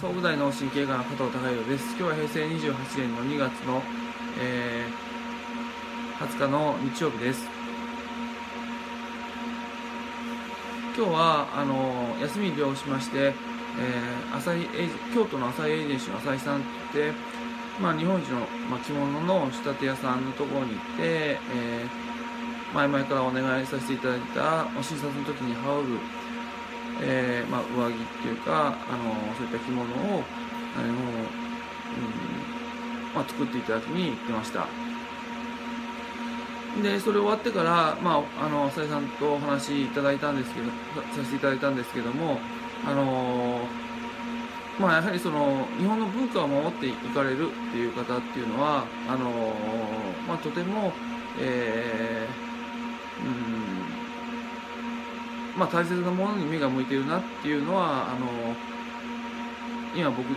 総武大の神経科の加藤孝弘です。今日は平成28年の2月の、えー、20日の日曜日です。今日はあの休みをしまして、えー、朝日京都の朝日エージェンシーの朝日さんって、まあ、日本一の、まあ、着物の仕立て屋さんのところに行って、えー、前々からお願いさせていただいたお診察の時に羽織るえーまあ、上着っていうかあのそういった着物をあの、うんまあ、作っていただきに行ってました。でそれ終わってから、まあ、あの浅井さんとお話しいただいたんですけどさせていただいたんですけどもあのまあ、やはりその日本の文化を守っていかれるっていう方っていうのはあの、まあ、とても、えーうんまあ、大切なものに目が向いているなっていうのはあの今僕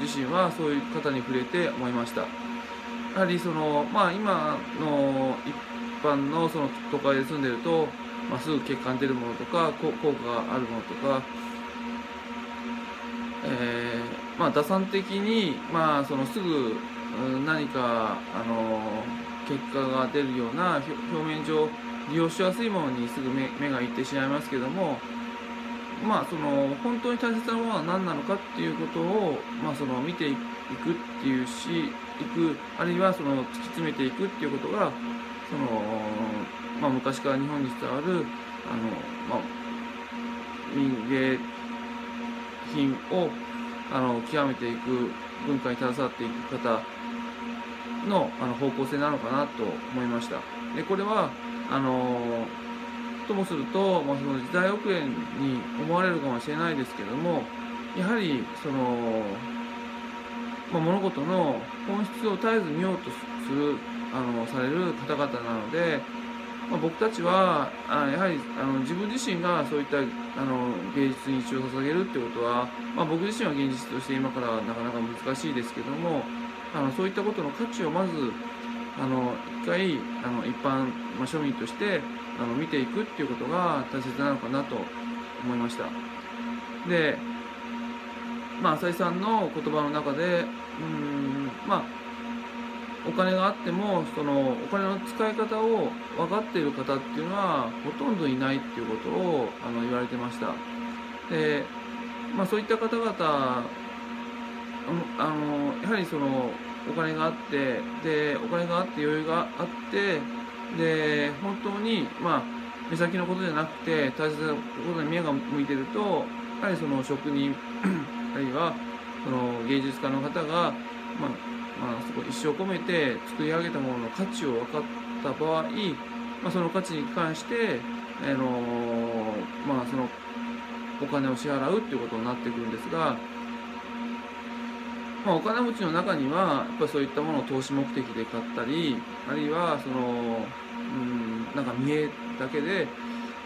自身はそういう方に触れて思いました。やはりその、まあ、今の一般のその都会で住んでると、まあ、すぐ血管出るものとか効果があるものとか、えー、まあ、打算的に、まあ、そのすぐ何かあの結果が出るような表面上利用しやすいものにすぐ目目がいってしまいますけどもまあその本当に大切なものは何なのかっていうことを、まあ、その見ていくっていうしいくあるいはその突き詰めていくっていうことがその、まあ、昔から日本に伝わるあの、まあ、民芸品をあの極めていく文化に携わっていく方のあの方向性なのかなと思いました。でこれはあのともすると、まあ、その時代遅れに思われるかもしれないですけどもやはりその、まあ、物事の本質を絶えず見ようとするあのされる方々なので、まあ、僕たちはあやはりあの自分自身がそういったあの芸術に一を捧げるってことは、まあ、僕自身は現実として今からなかなか難しいですけどもあのそういったことの価値をまずあの一回あの一般、まあ、庶民としてあの見ていくっていうことが大切なのかなと思いました。でまあ浅井さんの言葉の中でうんまあお金があってもそのお金の使い方を分かっている方っていうのはほとんどいないっていうことをあの言われてました。で、まあ、そういった方々あのやはりそのお金があってでお金があって余裕があってで本当にまあ目先のことじゃなくて大切なことに目が向いてるとやはりその職人 あるいはその芸術家の方が、まあまあ、そこ一生込めて作り上げたものの価値を分かった場合、まあ、その価値に関して、あのまあ、そのお金を支払うっていうことになってくるんですがまあ、お金持ちの中にはやっぱそういったものを投資目的で買ったりあるいはそのうんなんか見栄だけで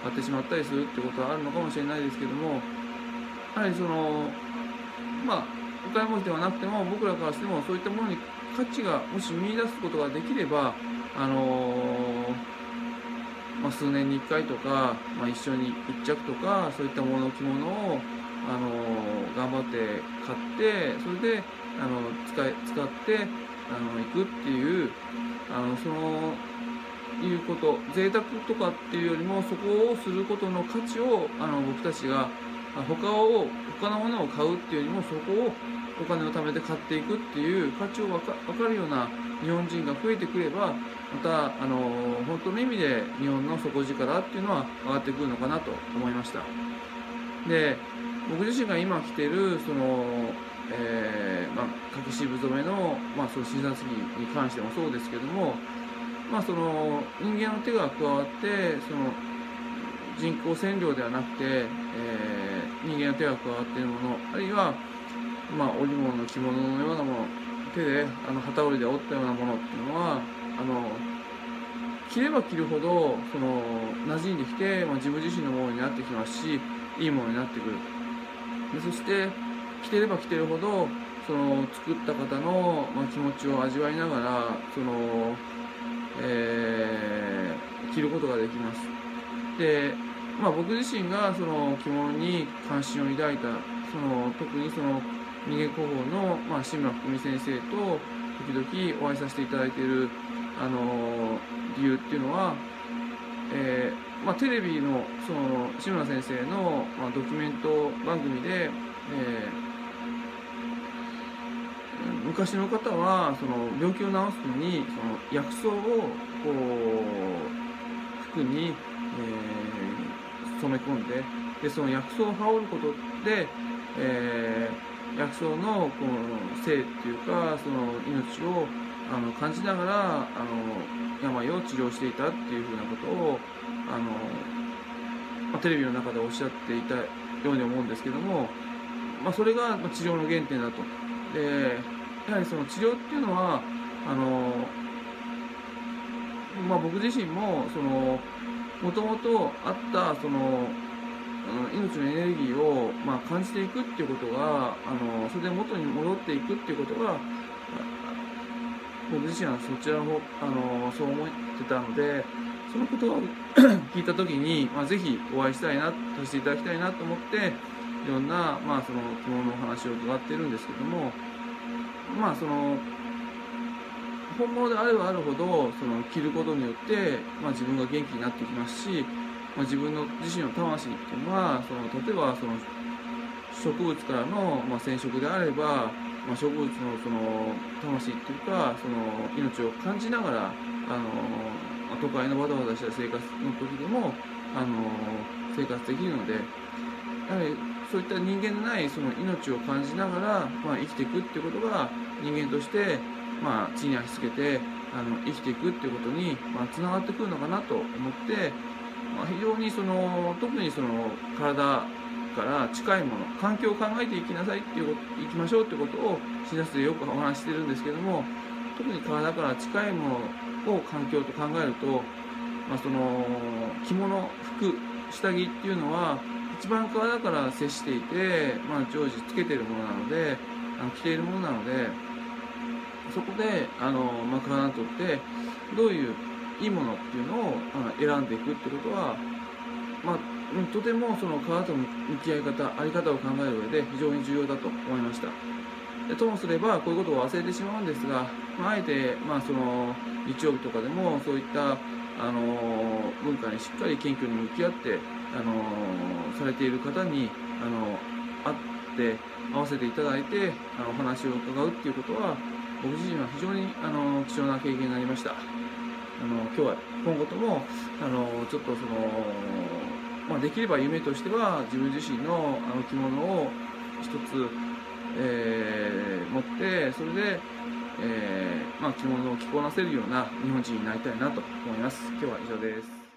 買ってしまったりするってことはあるのかもしれないですけどもやはりそのまあお金持ちではなくても僕らからしてもそういったものに価値がもし見出すことができればあのまあ、数年に1回とか、まあ、一緒に1着とかそういったもの着物をあの頑張って買ってそれであの使い使ってあの行くっていうあのそのいうこと贅沢とかっていうよりもそこをすることの価値をあの僕たちが他を他のものを買うっていうよりもそこをお金を貯めて買っていくっていう価値を分か分かるような日本人が増えてくればまたあの本当の意味で日本の底力っていうのは上がってくるのかなと思いました。で僕自身が今着てるそのえー、まあ、柿渋染めの、まあ、その診察機に関してもそうですけども、まあ、その人間の手が加わってその人工染料ではなくて、えー、人間の手が加わっているものあるいは、まあ、織物の着物のようなもの手であの機織りで織ったようなものっていうのはあの着れば着るほどその馴染んできて、まあ、自分自身のものになってきますしいいものになってくる。でそして着てれば着てるほどその作った方の、まあ、気持ちを味わいながらその、えー、着ることができます。で、まあ、僕自身がその着物に関心を抱いたその特にその民芸工法の、まあ、志村福美先生と時々お会いさせていただいている、あの理由っていうのは、えー、まあ、テレビのその志村先生の、まあ、ドキュメント番組で、えー、昔の方はその病気を治すのにその薬草をこう服に、えー、染め込んででその薬草を羽織ることで、えー、薬草のこの性っていうかその命をあの感じながらあの病を治療していたっていうふうなことをあの、まあ、テレビの中でおっしゃっていたように思うんですけども、まあ、それが治療の原点だと。でやはりその治療っていうのはあの、まあ、僕自身ももともとあったその命のエネルギーを、まあ、感じていくっていうことがあのそれで元に戻っていくっていうことが僕自身はそちらの方あのそう思ってたのでそのことを 聞いた時に、まあ、ぜひお会いしたいなさせていただきたいなと思っていろんな、まあ、その着物のお話を伺っているんですけどもまあその本物であればあるほどその着ることによって、まあ、自分が元気になってきますしまあ、自分の自身の魂っていうのはその例えばその植物からの、まあ、染色であれば、まあ、植物のその魂っていうかその命を感じながらあの都会のわだわだした生活の時でもあの生活できるのでやはりそういった人間のないその命を感じながら、まあ、生きていくっていうことが人間として、まあ、地に足つけてあの生きていくっていうことに、まあ、つながってくるのかなと思ってまあ、非常にその特にその体から近いもの環境を考えていきなさいっていうこといきましょうってことを診察でよくお話してるんですけども特に体から近いものを環境と考えると、まあ、その着物服下着っていうのは一番体から接していて、まあ、常時つけてるものなのであの着ているものなのでそこであの、まあ、体にとってどういういいものっていうのを選んでいくってことは、まあ、とてもその川との向き合い方あり方を考える上で非常に重要だと思いましたでともすればこういうことを忘れてしまうんですが、まあ、あえて、まあ、その日曜日とかでもそういったあの文化にしっかり謙虚に向き合ってあのされている方にあの会って合わせていただいてあのお話を伺うっていうことは僕自身は非常にあの貴重な経験になりました。あの今日は今後ともあのちょっとその、まあ、できれば夢としては自分自身のあの着物を一つ、えー、持ってそれで、えーまあ、着物を着こなせるような日本人になりたいなと思います。今日は以上です。